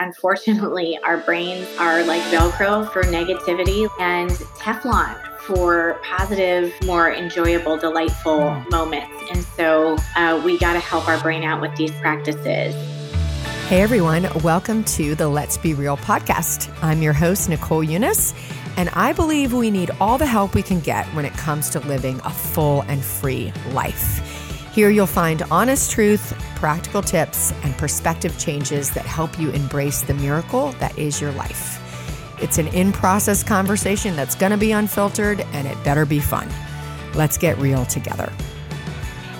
unfortunately, our brains are like Velcro for negativity and Teflon for positive, more enjoyable, delightful moments. And so uh, we got to help our brain out with these practices. Hey everyone, welcome to the Let's Be Real podcast. I'm your host, Nicole Unice, and I believe we need all the help we can get when it comes to living a full and free life. Here you'll find honest truth, practical tips, and perspective changes that help you embrace the miracle that is your life. It's an in process conversation that's going to be unfiltered and it better be fun. Let's get real together.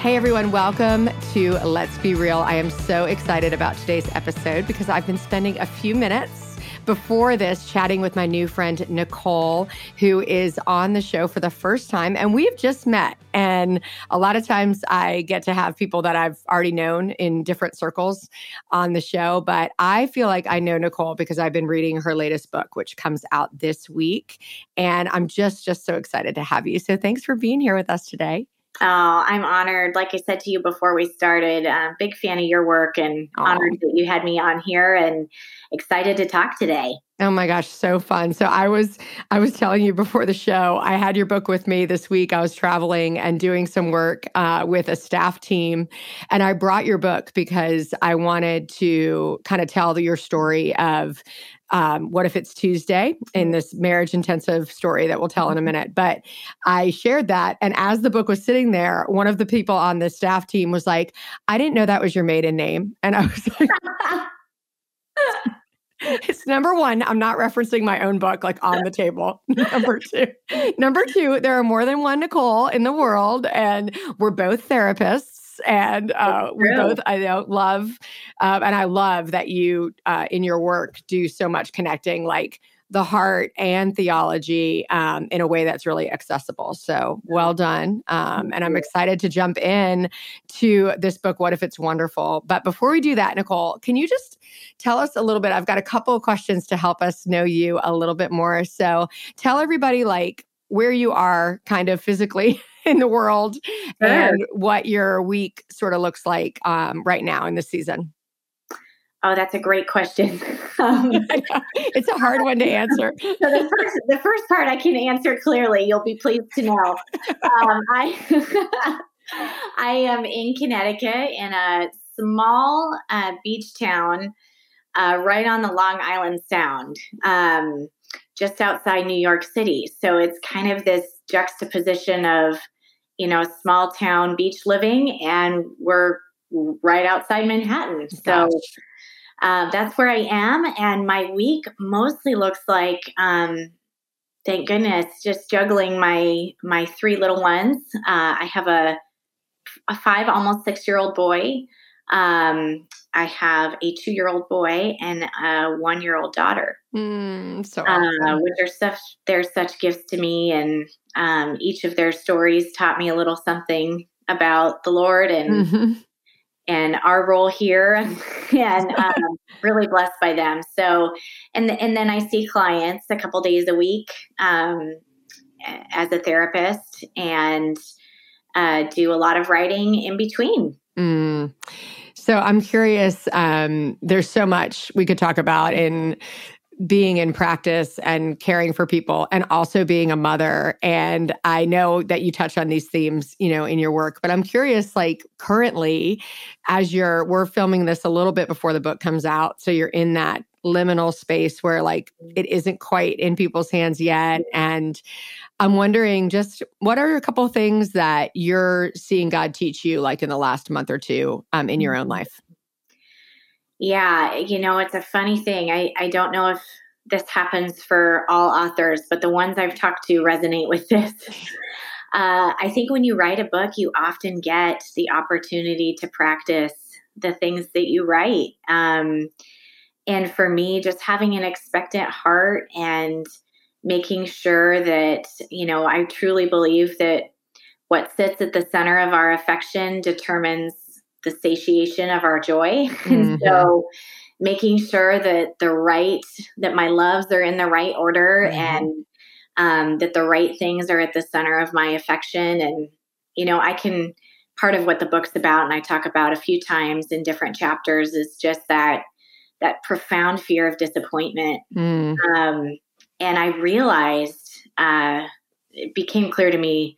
Hey everyone, welcome to Let's Be Real. I am so excited about today's episode because I've been spending a few minutes before this chatting with my new friend Nicole, who is on the show for the first time. And we've just met. And a lot of times I get to have people that I've already known in different circles on the show. But I feel like I know Nicole because I've been reading her latest book, which comes out this week. And I'm just, just so excited to have you. So thanks for being here with us today. Oh, I'm honored. Like I said to you before we started, uh, big fan of your work and oh. honored that you had me on here and excited to talk today. Oh my gosh, so fun. So I was I was telling you before the show, I had your book with me this week. I was traveling and doing some work uh, with a staff team, and I brought your book because I wanted to kind of tell your story of um, what if it's Tuesday in this marriage intensive story that we'll tell in a mm-hmm. minute. But I shared that. And as the book was sitting there, one of the people on the staff team was like, I didn't know that was your maiden name. And I was like, it's number one, I'm not referencing my own book like on the table. number two, number two, there are more than one Nicole in the world, and we're both therapists and uh, we both I know love, um, and I love that you uh, in your work do so much connecting like the heart and theology um, in a way that's really accessible. So well done. Um, and I'm excited to jump in to this book, What If It's Wonderful? But before we do that, Nicole, can you just tell us a little bit? I've got a couple of questions to help us know you a little bit more. So tell everybody like where you are kind of physically in the world sure. and what your week sort of looks like um, right now in the season? Oh, that's a great question. Um, it's a hard one to answer. so the first, the first part I can answer clearly. You'll be pleased to know. Um, I I am in Connecticut in a small uh, beach town uh, right on the Long Island Sound, um, just outside New York City. So it's kind of this juxtaposition of you know, small town beach living, and we're right outside Manhattan. So um, that's where I am. And my week mostly looks like, um, thank goodness, just juggling my my three little ones. Uh, I have a a five, almost six year old boy. Um, I have a two year old boy and a one year old daughter. Mm, so awesome. uh, which are such they're such gifts to me, and um, each of their stories taught me a little something about the Lord and mm-hmm. and our role here, and um, really blessed by them. So, and and then I see clients a couple days a week um, as a therapist, and uh, do a lot of writing in between. Mm. So I'm curious. Um, there's so much we could talk about in being in practice and caring for people and also being a mother. And i know that you touch on these themes you know in your work but i'm curious like currently as you're we're filming this a little bit before the book comes out so you're in that liminal space where like it isn't quite in people's hands yet. And i'm wondering just what are a couple things that you're seeing god teach you like in the last month or two um, in your own life yeah, you know, it's a funny thing. I, I don't know if this happens for all authors, but the ones I've talked to resonate with this. Uh, I think when you write a book, you often get the opportunity to practice the things that you write. Um, and for me, just having an expectant heart and making sure that, you know, I truly believe that what sits at the center of our affection determines the satiation of our joy. Mm-hmm. And so making sure that the right that my loves are in the right order mm-hmm. and um, that the right things are at the center of my affection and you know i can part of what the book's about and i talk about a few times in different chapters is just that that profound fear of disappointment. Mm. Um, and I realized uh, it became clear to me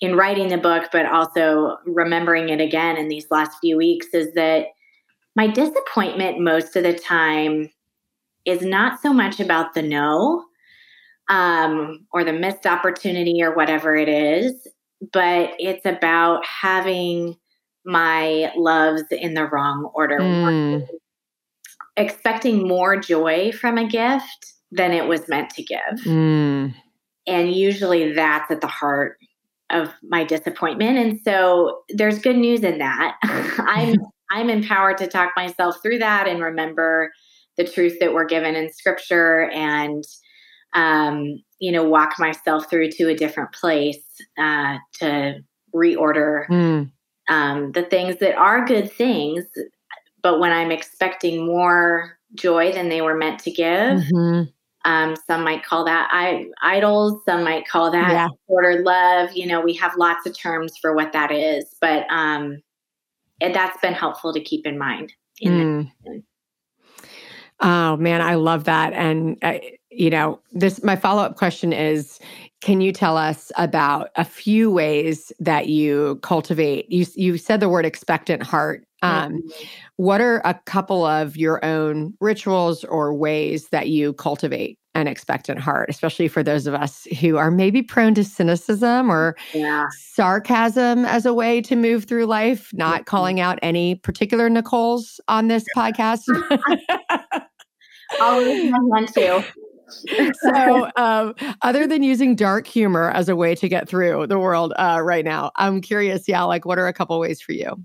in writing the book, but also remembering it again in these last few weeks, is that my disappointment most of the time is not so much about the no um, or the missed opportunity or whatever it is, but it's about having my loves in the wrong order. Mm. Expecting more joy from a gift than it was meant to give. Mm. And usually that's at the heart of my disappointment. And so there's good news in that. I'm I'm empowered to talk myself through that and remember the truth that we're given in scripture and um, you know, walk myself through to a different place uh, to reorder Mm. um, the things that are good things, but when I'm expecting more joy than they were meant to give, Mhm. Um, some might call that I- idols, some might call that Yeah. ordered love. You know, we have lots of terms for what that is, but um, and that's been helpful to keep in mind. In Mm. Oh man, I love that. And uh, you know, this my follow up question is: Can you tell us about a few ways that you cultivate? You you said the word expectant heart. Um, what are a couple of your own rituals or ways that you cultivate an expectant heart, especially for those of us who are maybe prone to cynicism or yeah, sarcasm as a way to move through life, not Mhm. calling out any particular Nicole's on this podcast. I always one too. so, um, other than using dark humor as a way to get through the world uh, right now, I'm curious, yeah, like what are a couple ways for you?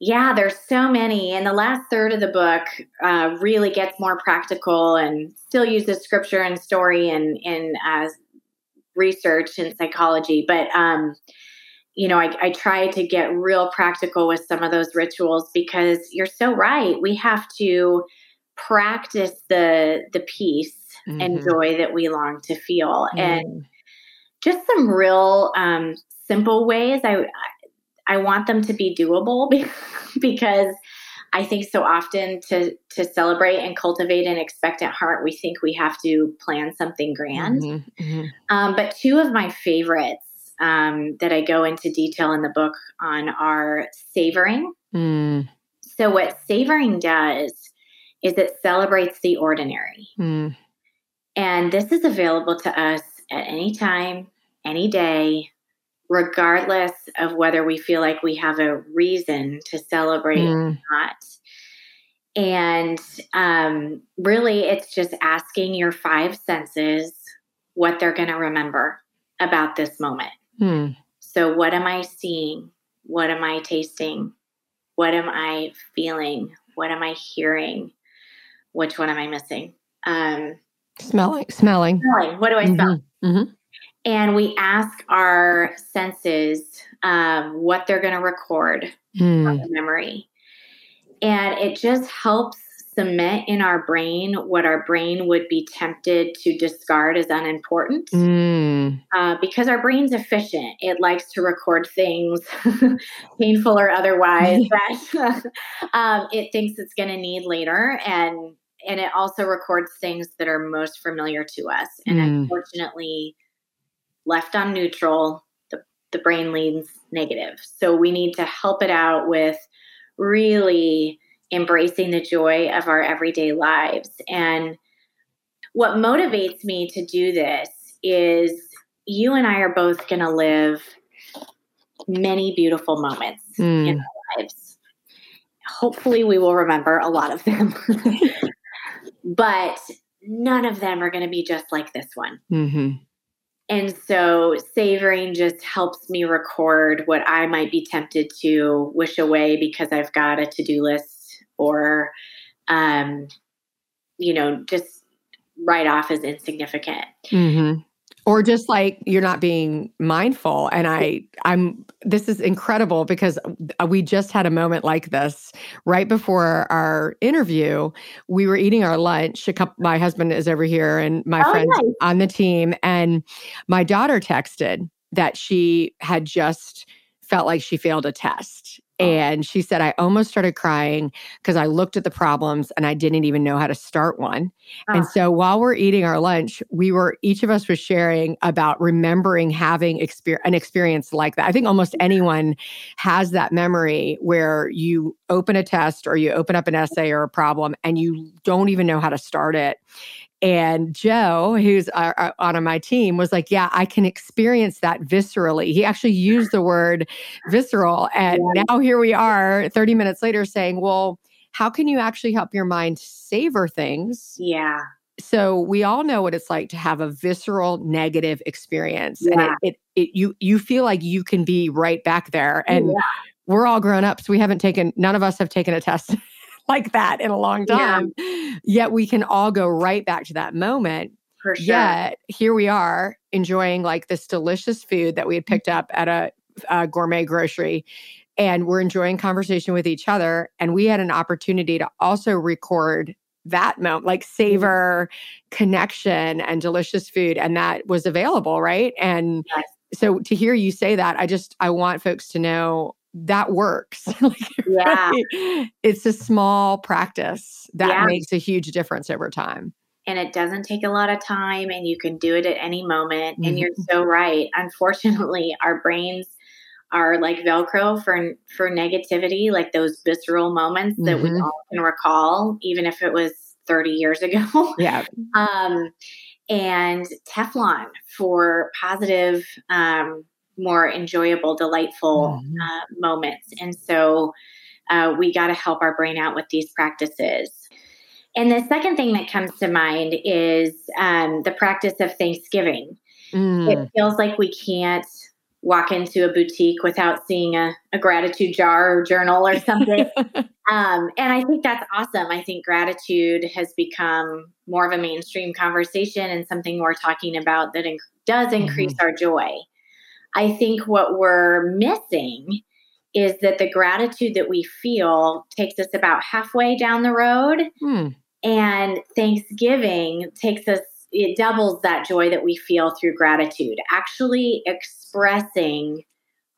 Yeah, there's so many. And the last third of the book uh, really gets more practical and still uses scripture and story and, and uh, research and psychology. But, um, you know, I, I try to get real practical with some of those rituals because you're so right. We have to practice the the peace and Mhm. joy that we long to feel. And Mm. just some real um, simple ways. I I want them to be doable because I think so often to to celebrate and cultivate an expectant heart, we think we have to plan something grand. Mhm, mhm. Um, but two of my favorites um, that I go into detail in the book on are savoring. Mm, So what savoring does is it celebrates the ordinary. mm, And this is available to us at any time, any day, regardless of whether we feel like we have a reason to celebrate or mm, not. And um, really, it's just asking your five senses what they're going to remember about this moment. mm. So, what am I seeing? What am I tasting? What am I feeling? What am I hearing? Which one am I missing? Um, Smelling, smelling. smelling. What do I smell? Mhm, mhm. And we ask our senses um, what they're going to record Mm, the memory. And it just helps cement in our brain what our brain would be tempted to discard as unimportant. Mm, uh, because our brain's efficient. It likes to record things painful or otherwise that um, it thinks it's going to need later and and it also records things that are most familiar to us. And Mm. unfortunately left on neutral the, the brain leans negative. So we need to help it out with really embracing the joy of our everyday lives. And what motivates me to do this is you and i are both going to live many beautiful moments mm. in our lives. Hopefully we will remember a lot of them. But none of them are going to be just like this one. Mhm. And so savoring just helps me record what I might be tempted to wish away because I've got a to do list or, um, you know, just write off as insignificant. hmm Or just like you're not being mindful. And I, I'm, this is incredible because uh, we just had a moment like this right before our interview. We were eating our lunch. A couple, my husband is over here and my Oh, friends nice. on the team. And my daughter texted that she had just felt like she failed a test. Oh. And she said, I almost started crying because I looked at the problems and I didn't even know how to start one. Oh. And ah. so while we're eating our lunch, we were, each of us was sharing about remembering having exper- an experience like that. I think almost anyone has that memory where you open a test or you open up an essay or a problem and you don't even know how to start it. And Joe, who's uh, uh, on my team, was like, Yeah, I can experience that viscerally. He actually used the word visceral. And yeah. now here we are 30 minutes later saying, Well, how can you actually help your mind savor things? Yeah. So we all know what it's like to have a visceral negative experience. Yeah. And it, it, it, you you feel like you can be right back there. And yeah. we're all grown ups. We haven't taken none of us have taken a test like that in a long time. Yeah. Yet we can all go right back to that moment. For sure. Yet here we are enjoying like this delicious food that we had picked up at a, a gourmet grocery and we're enjoying conversation with each other. And we had an opportunity to also record that moment, like mm-hmm. savor connection and delicious food. And that was available, right? And yes. so to hear you say that, I just, I want folks to know that works. like, yeah. It's a small practice that yeah. makes a huge difference over time. And it doesn't take a lot of time and you can do it at any moment. Mm-hmm. And you're so right. Unfortunately, our brains are like Velcro for for negativity, like those visceral moments mm-hmm. that we mm-hmm. all can recall, even if it was 30 years ago. Yeah. um, and Teflon for positive um, more enjoyable, delightful mm-hmm. uh, moments. And so uh, we got to help our brain out with these practices. And the second thing that comes to mind is um, the practice of Thanksgiving. Mm. It feels like we can't walk into a boutique without seeing a, a gratitude jar or journal or something. um, and I think that's awesome. I think gratitude has become more of a mainstream conversation and something we're talking about that inc- does increase mm-hmm. our joy. I think what we're missing is that the gratitude that we feel takes us about halfway down the road. Hmm. And Thanksgiving takes us, it doubles that joy that we feel through gratitude. Actually expressing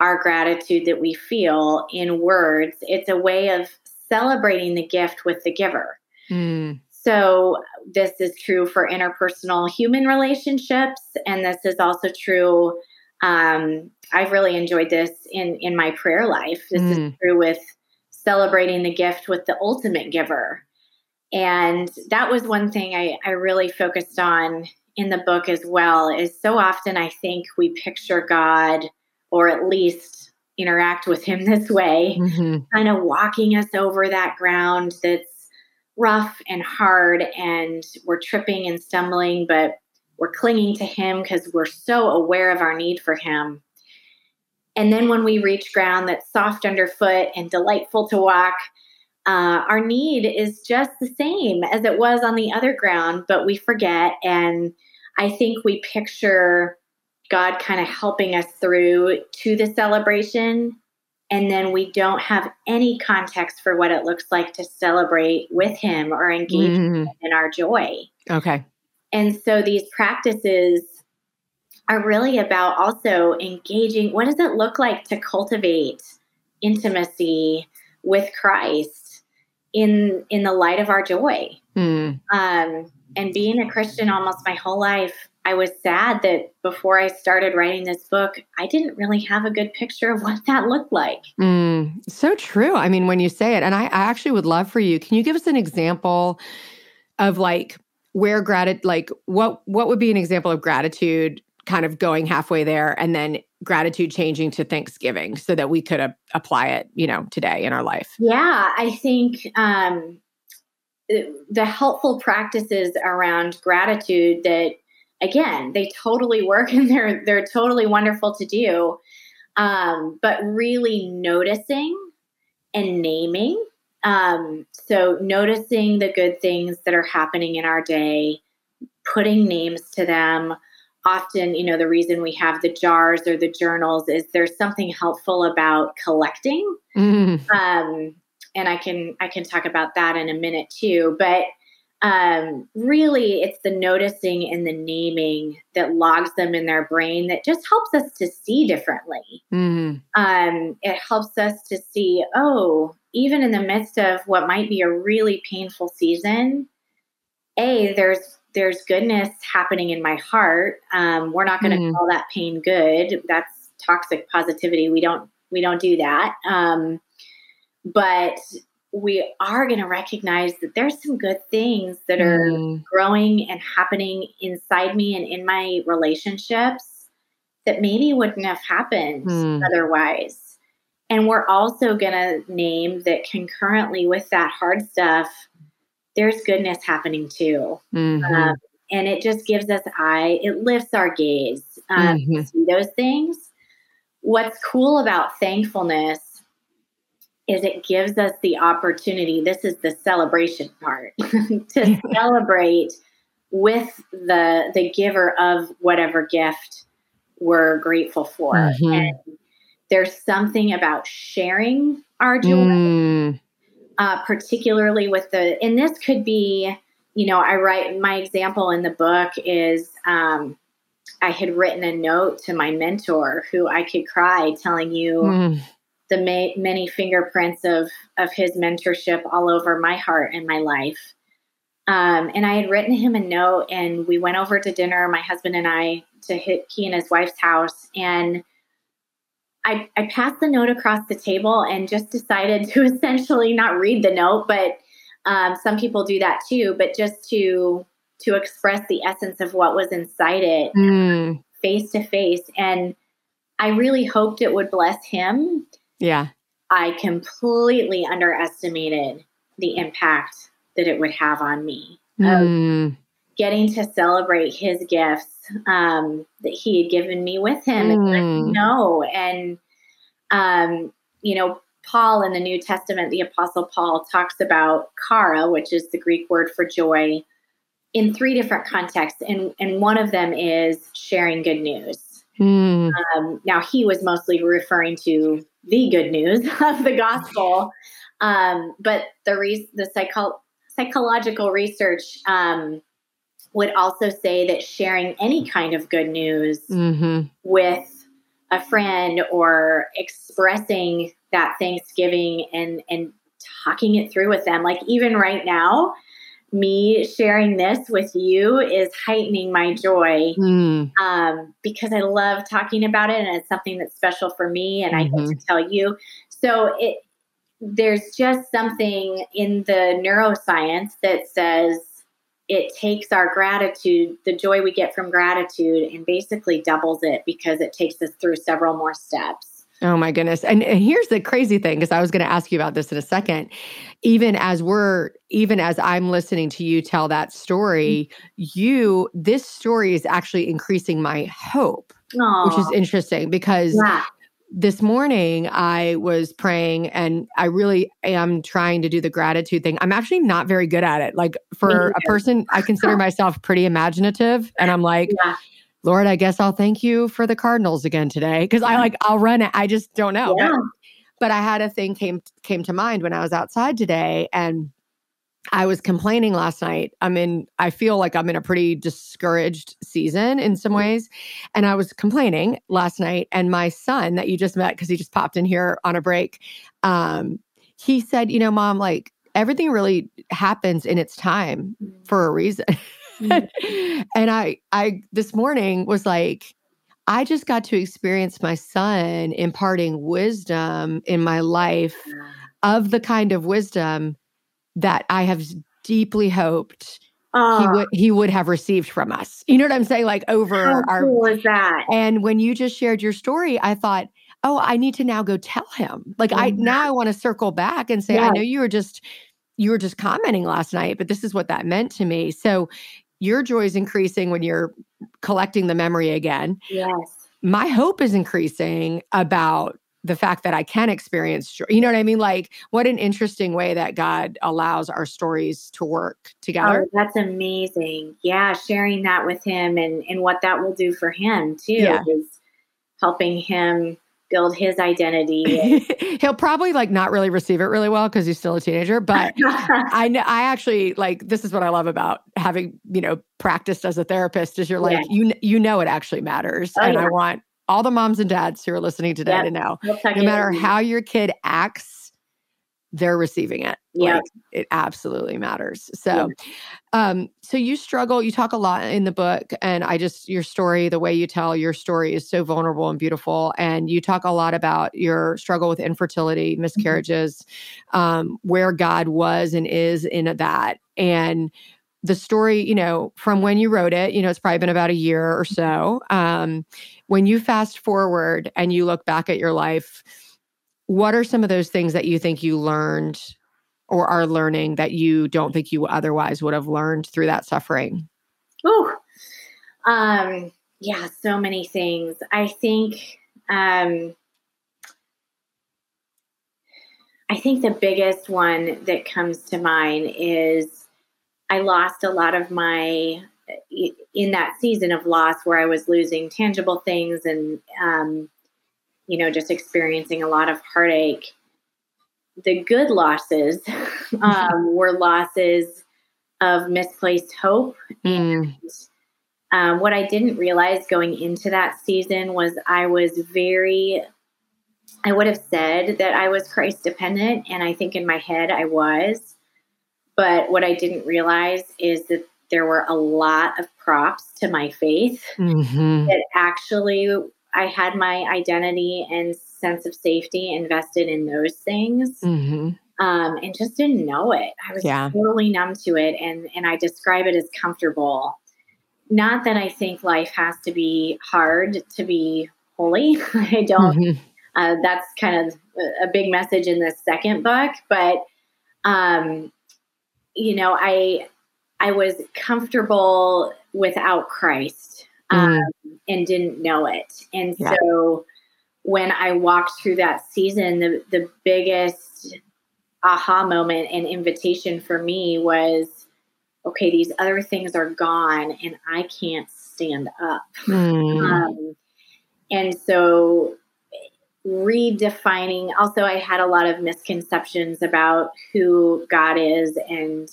our gratitude that we feel in words, it's a way of celebrating the gift with the giver. Hmm. So, this is true for interpersonal human relationships, and this is also true um, I've really enjoyed this in in my prayer life. This mm. is true with celebrating the gift with the ultimate giver. And that was one thing I, I really focused on in the book as well is so often I think we picture God or at least interact with him this way, mm-hmm. kind of walking us over that ground that's rough and hard and we're tripping and stumbling, but we're clinging to Him because we're so aware of our need for Him. And then when we reach ground that's soft underfoot and delightful to walk, uh, our need is just the same as it was on the other ground, but we forget. And I think we picture God kind of helping us through to the celebration. And then we don't have any context for what it looks like to celebrate with Him or engage mm. in our joy. Okay. And so these practices are really about also engaging what does it look like to cultivate intimacy with Christ in in the light of our joy. Mm. Um, and being a Christian almost my whole life, I was sad that before I started writing this book, I didn't really have a good picture of what that looked like. Mm, so true. I mean, when you say it, and I, I actually would love for you, can you give us an example of like where gratitude like what what would be an example of gratitude kind of going halfway there and then gratitude changing to thanksgiving so that we could a- apply it you know today in our life? Yeah i think um the helpful practices around gratitude that again they totally work and they're they're totally wonderful to do um but really noticing and naming um, so noticing the good things that are happening in our day, putting names to them. Often, you know, the reason we have the jars or the journals is there's something helpful about collecting. Mm. Um, and I can I can talk about that in a minute too. But um, really it's the noticing and the naming that logs them in their brain that just helps us to see differently. Mm. Um, it helps us to see, oh, even in the midst of what might be a really painful season, a there's there's goodness happening in my heart. Um, we're not going to Mm. call that pain good. That's toxic positivity. We don't we don't do that. Um, but we are going to recognize that there's some good things that are Mm. growing and happening inside me and in my relationships that maybe wouldn't have happened Hmm. otherwise. And we're also going to name that concurrently with that hard stuff, there's goodness happening too. Mhm. Um, and it just gives us eye, it lifts our gaze um, to Mhm. see those things. What's cool about thankfulness is it gives us the opportunity, this is the celebration part, to celebrate with the the giver of whatever gift we're grateful for. Mhm. And there's something about sharing our joy Mm. uh, particularly with the, and this could be, you know, I write my example in the book is um, I had written a note to my mentor who I could cry telling you Mm. The ma- many fingerprints of of his mentorship all over my heart and my life. Um, and I had written him a note, and we went over to dinner, my husband and I, to hit he and his wife's house, and I, I passed the note across the table and just decided to essentially not read the note, but um, some people do that too. But just to to express the essence of what was inside it, Mm. face to face, and I really hoped it would bless him. Yeah. I completely underestimated the impact that it would have on me. Of Mm. getting to celebrate his gifts um, that he had given me with him and let me Mm. And, um, you know, Paul in the New Testament, the Apostle Paul talks about chara, which is the Greek word for joy, in three different contexts. And, and one of them is sharing good news. Mm. Um, now, he was mostly referring to the good news of the gospel, um, but the re- the psycho- psychological research um, would also say that sharing any kind of good news Mhm. with a friend or expressing that Thanksgiving and and talking it through with them, like even right now, me sharing this with you is heightening my joy Mm. um, because I love talking about it and it's something that's special for me and I get to tell you. So it there's just something in the neuroscience that says it takes our gratitude, the joy we get from gratitude, and basically doubles it because it takes us through several more steps. Oh my goodness. And, and here's the crazy thing because I was going to ask you about this in a second. Even as we're, even as I'm listening to you tell that story, you, this story is actually increasing my hope, Aww. which is interesting because yeah. this morning I was praying and I really am trying to do the gratitude thing. I'm actually not very good at it. Like for a person, I consider myself pretty imaginative and I'm like, yeah. Lord, I guess I'll thank you for the Cardinals again today because I like I'll run it. I just don't know. Yeah. But, I had a thing came came to mind when I was outside today and I was complaining last night. I'm in I feel like I'm in a pretty discouraged season in some ways. And I was complaining last night and my son that you just met because he just popped in here on a break. Um he said, you know, mom, like everything really happens in its time for a reason. and I I this morning was like I just got to experience my son imparting wisdom in my life of the kind of wisdom that I have deeply hoped he Oh, would he would have received from us. You know what I'm saying? Like over how our cool is that? and when you just shared your story, I thought, oh, I need to now go tell him. Like I Mhm. now I want to circle back and say, I know you were just you were just commenting last night, but this is what that meant to me. So your joy is increasing when you're collecting the memory again. Yes. My hope is increasing about the fact that I can experience joy. You know what I mean? Like, what an interesting way that God allows our stories to work together. Oh, that's amazing. Yeah, sharing that with him and and what that will do for him too Yeah. is helping him build his identity. He'll probably like not really receive it really well because he's still a teenager. But I know I actually like this is what I love about having you know practiced as a therapist is you're like yeah. you you know it actually matters, oh, and yeah. I want all the moms and dads who are listening today yep. to know no matter how your kid acts they're receiving it. Yeah. Like, it absolutely matters. So, yeah. um, so you struggle, you talk a lot in the book, and I just, your story, the way you tell your story is so vulnerable and beautiful. And you talk a lot about your struggle with infertility, mm-hmm. miscarriages, mm-hmm. um, where God was and is in that. And the story, you know, from when you wrote it, you know, it's probably been about a year or so. Um, when you fast forward and you look back at your life, what are some of those things that you think you learned or are learning that you don't think you otherwise would have learned through that suffering? Oh, um, yeah, so many things. I think, um, I think the biggest one that comes to mind is I lost a lot of my in that season of loss where I was losing tangible things and um, you know, just experiencing a lot of heartache. The good losses um, were losses of misplaced hope. Mm. And um, what I didn't realize going into that season was I was very, I would have said that I was Christ dependent. And I think in my head I was. But what I didn't realize is that there were a lot of props to my faith mm-hmm. that actually I had my identity and sense of safety invested in those things. Mm-hmm. Um, and just didn't know it. I was yeah. totally numb to it, and and I describe it as comfortable. Not that I think life has to be hard to be holy. I don't. Mm-hmm. Uh, that's kind of a big message in the second book, but um, you know, I I was comfortable without Christ. Um, mm and didn't know it. And yeah. so when I walked through that season, the, the biggest aha moment and invitation for me was okay, these other things are gone and I can't stand up. Mm. Um, and so redefining also i had a lot of misconceptions about who god is and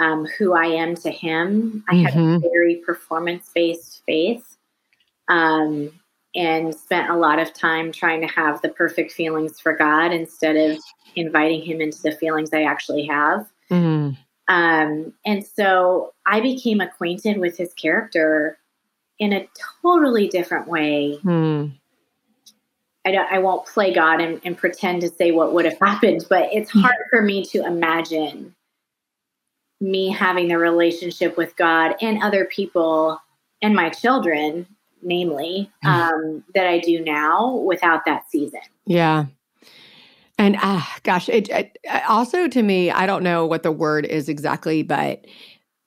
um, who i am to him i mm-hmm. had a mm-hmm. very performance based faith um, and spent a lot of time trying to have the perfect feelings for God instead of inviting Him into the feelings I actually have. Mm. Um, and so I became acquainted with His character in a totally different way. Mm. I, don't, I won't play God and, and pretend to say what would have happened, but it's hard for me to imagine me having the relationship with God and other people and my children namely, mm. um, that I do now without that season. Yeah. And uh, gosh, it, it also to me, I don't know what the word is exactly, but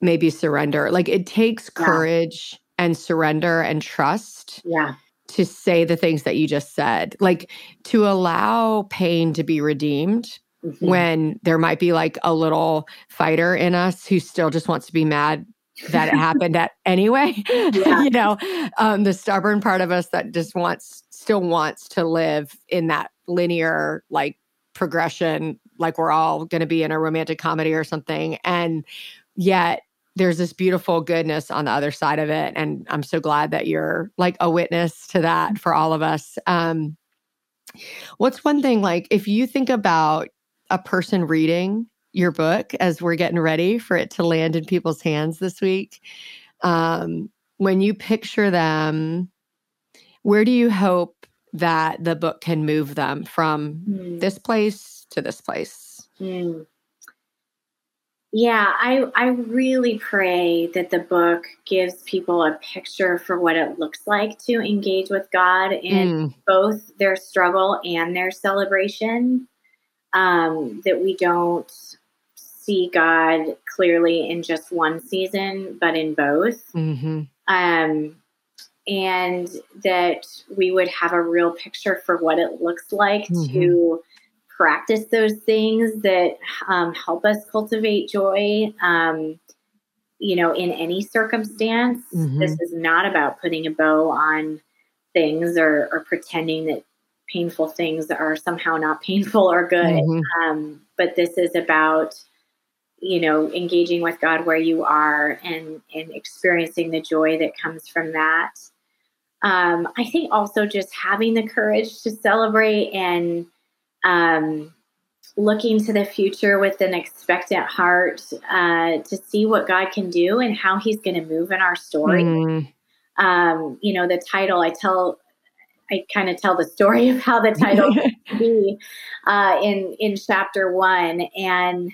maybe surrender. Like it takes courage yeah. and surrender and trust. Yeah. To say the things that you just said, like to allow pain to be redeemed Mm-hmm. when there might be like a little fighter in us who still just wants to be mad that it happened at anyway. Yeah. you know, um, the stubborn part of us that just wants, still wants to live in that linear like progression, like we're all going to be in a romantic comedy or something. And yet there's this beautiful goodness on the other side of it. And I'm so glad that you're like a witness to that for all of us. Um, what's one thing like if you think about a person reading your book as we're getting ready for it to land in people's hands this week. Um, when you picture them, where do you hope that the book can move them from mm. this place to this place? Mm. Yeah, I I really pray that the book gives people a picture for what it looks like to engage with God in mm. both their struggle and their celebration. Um, that we don't see God clearly in just one season, but in both. Mm-hmm. Um, and that we would have a real picture for what it looks like mm-hmm. to practice those things that um, help us cultivate joy. Um, you know, in any circumstance, mm-hmm. this is not about putting a bow on things or, or pretending that painful things are somehow not painful or good. Mm-hmm. Um, but this is about, you know, engaging with God where you are and and experiencing the joy that comes from that. Um, I think also just having the courage to celebrate and um, looking to the future with an expectant heart uh, to see what God can do and how He's going to move in our story. Mm. Um, you know, the title I tell I kind of tell the story of how the title be uh, in in chapter one, and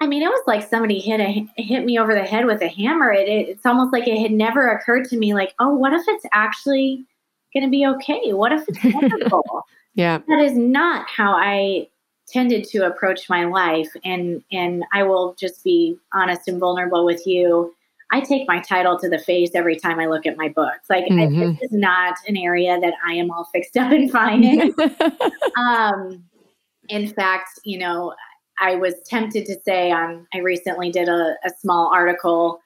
I mean, it was like somebody hit a hit me over the head with a hammer. It, it it's almost like it had never occurred to me, like, oh, what if it's actually going to be okay? What if it's wonderful? yeah, that is not how I tended to approach my life, and and I will just be honest and vulnerable with you. I take my title to the face every time I look at my books. Like mm-hmm. I, this is not an area that I am all fixed up and fine in. um, in fact, you know, I was tempted to say um, I recently did a, a small article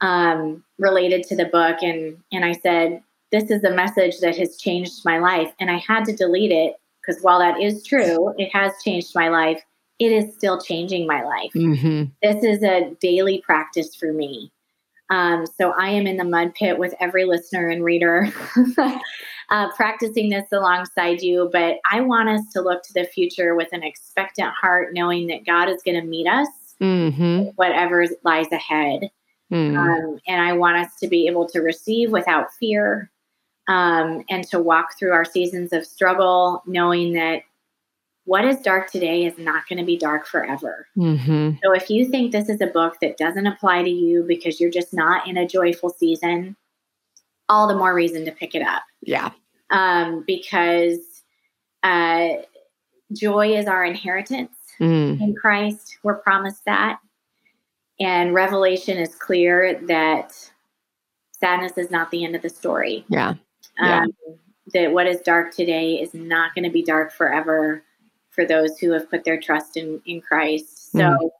um, related to the book, and and I said this is a message that has changed my life, and I had to delete it because while that is true, it has changed my life. It is still changing my life. Mm-hmm. This is a daily practice for me. Um, so I am in the mud pit with every listener and reader, uh, practicing this alongside you. But I want us to look to the future with an expectant heart, knowing that God is going to meet us, mm-hmm. whatever lies ahead. Mm. Um, and I want us to be able to receive without fear um, and to walk through our seasons of struggle, knowing that what is dark today is not going to be dark forever. Mm-hmm. So if you think this is a book that doesn't apply to you because you're just not in a joyful season, all the more reason to pick it up. Yeah. Um, because uh, joy is our inheritance mm. in Christ. We're promised that. And Revelation is clear that sadness is not the end of the story. Yeah. yeah. Um, that what is dark today is not going to be dark forever for those who have put their trust in in Christ. So mm.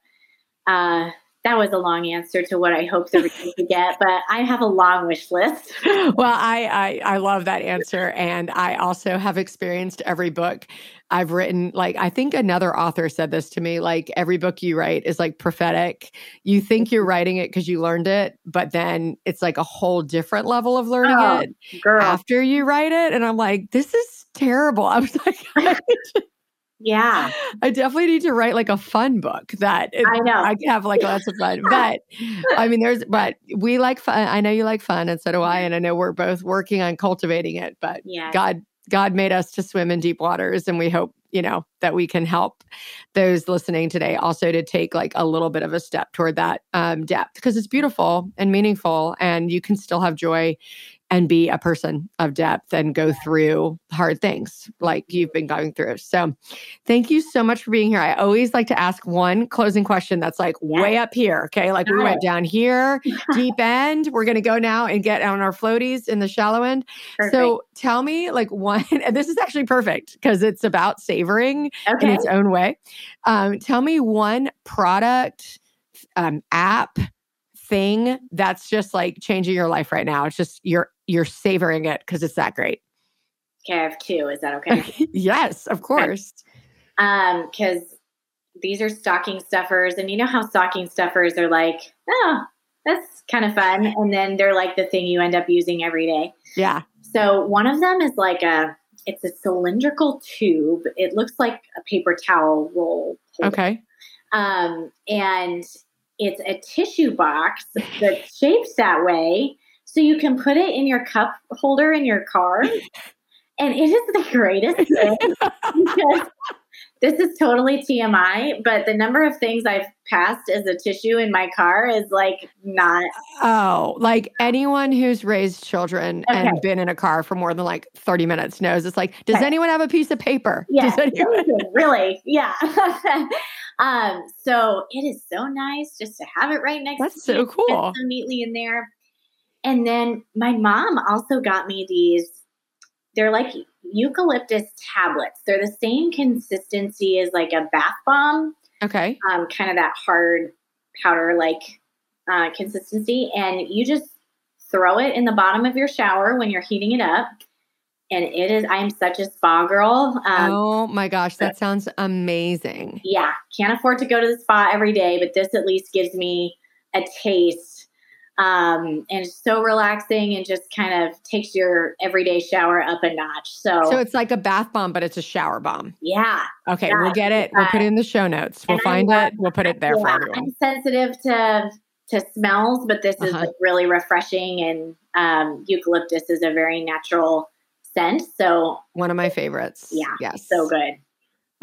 uh, that was a long answer to what I hope the readers would get, but I have a long wish list. well, I, I I love that answer, and I also have experienced every book I've written. Like I think another author said this to me: like every book you write is like prophetic. You think you're writing it because you learned it, but then it's like a whole different level of learning oh, it girl. after you write it. And I'm like, this is terrible. I was like. Yeah. I definitely need to write like a fun book that it, I know I can have like lots of fun. But I mean, there's, but we like fun. I know you like fun and so do I. And I know we're both working on cultivating it, but yeah. God, God made us to swim in deep waters and we hope, you know, that we can help those listening today also to take like a little bit of a step toward that um, depth because it's beautiful and meaningful and you can still have joy and be a person of depth and go through hard things like you've been going through. So, thank you so much for being here. I always like to ask one closing question that's like way up here. Okay. Like we went down here, deep end. We're going to go now and get on our floaties in the shallow end. Perfect. So, tell me like one, and this is actually perfect because it's about savoring okay. in its own way. Um, tell me one product, um, app, thing that's just like changing your life right now. It's just you're you're savoring it because it's that great. Okay, I have two. Is that okay? yes, of course. Um, because these are stocking stuffers, and you know how stocking stuffers are like, oh, that's kind of fun, and then they're like the thing you end up using every day. Yeah. So one of them is like a, it's a cylindrical tube. It looks like a paper towel roll. Holder. Okay. Um, and it's a tissue box that's shaped that way. So you can put it in your cup holder in your car. And it is the greatest thing because this is totally TMI, but the number of things I've passed as a tissue in my car is like not. Oh, like anyone who's raised children okay. and been in a car for more than like 30 minutes knows it's like, does okay. anyone have a piece of paper? Yeah. Anyone- really? Yeah. um, so it is so nice just to have it right next That's so cool. So neatly in there. And then my mom also got me these, they're like eucalyptus tablets. They're the same consistency as like a bath bomb. Okay. Um, kind of that hard powder like uh, consistency. And you just throw it in the bottom of your shower when you're heating it up. and it is. I'm such a spa girl. Um, oh my gosh, that sounds amazing. Yeah, can't afford to go to the spa every day, but this at least gives me a taste. Um, and it's so relaxing and just kind of takes your everyday shower up a notch. So, so it's like a bath bomb, but it's a shower bomb. Yeah. Okay, yeah, we'll get it. We'll put it in the show notes. We'll find it. We'll put it there yeah, for everyone. I'm sensitive to to smells, but this is uh-huh. like really refreshing. And um, eucalyptus is a very natural scent. So one of my favorites. Yeah. Yes. So good.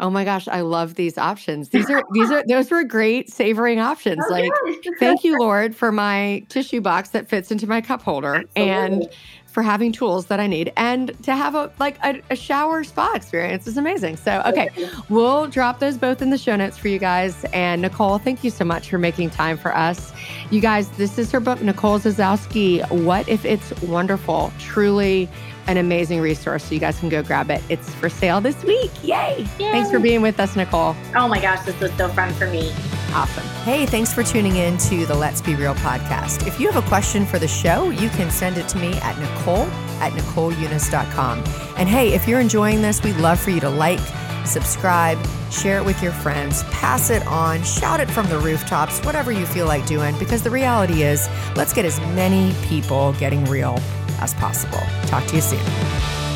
Oh my gosh, I love these options. These are these are those were great savoring options. Oh, like thank you, Lord, for my tissue box that fits into my cup holder Absolutely. and for having tools that I need and to have a like a, a, shower spa experience is amazing. So okay, we'll drop those both in the show notes for you guys. And Nicole, thank you so much for making time for us. You guys, this is her book, Nicole Zasowski. What if it's wonderful? Truly an amazing resource. So you guys can go grab it. It's for sale this week. Yay! Yay. Thanks for being with us, Nicole. Oh my gosh, this was so fun for me. Awesome. Hey, thanks for tuning in to the Let's Be Real podcast. If you have a question for the show, you can send it to me at Nicole at NicoleUnice.com. And hey, if you're enjoying this, we'd love for you to like, subscribe, share it with your friends, pass it on, shout it from the rooftops, whatever you feel like doing, because the reality is, let's get as many people getting real as possible. Talk to you soon.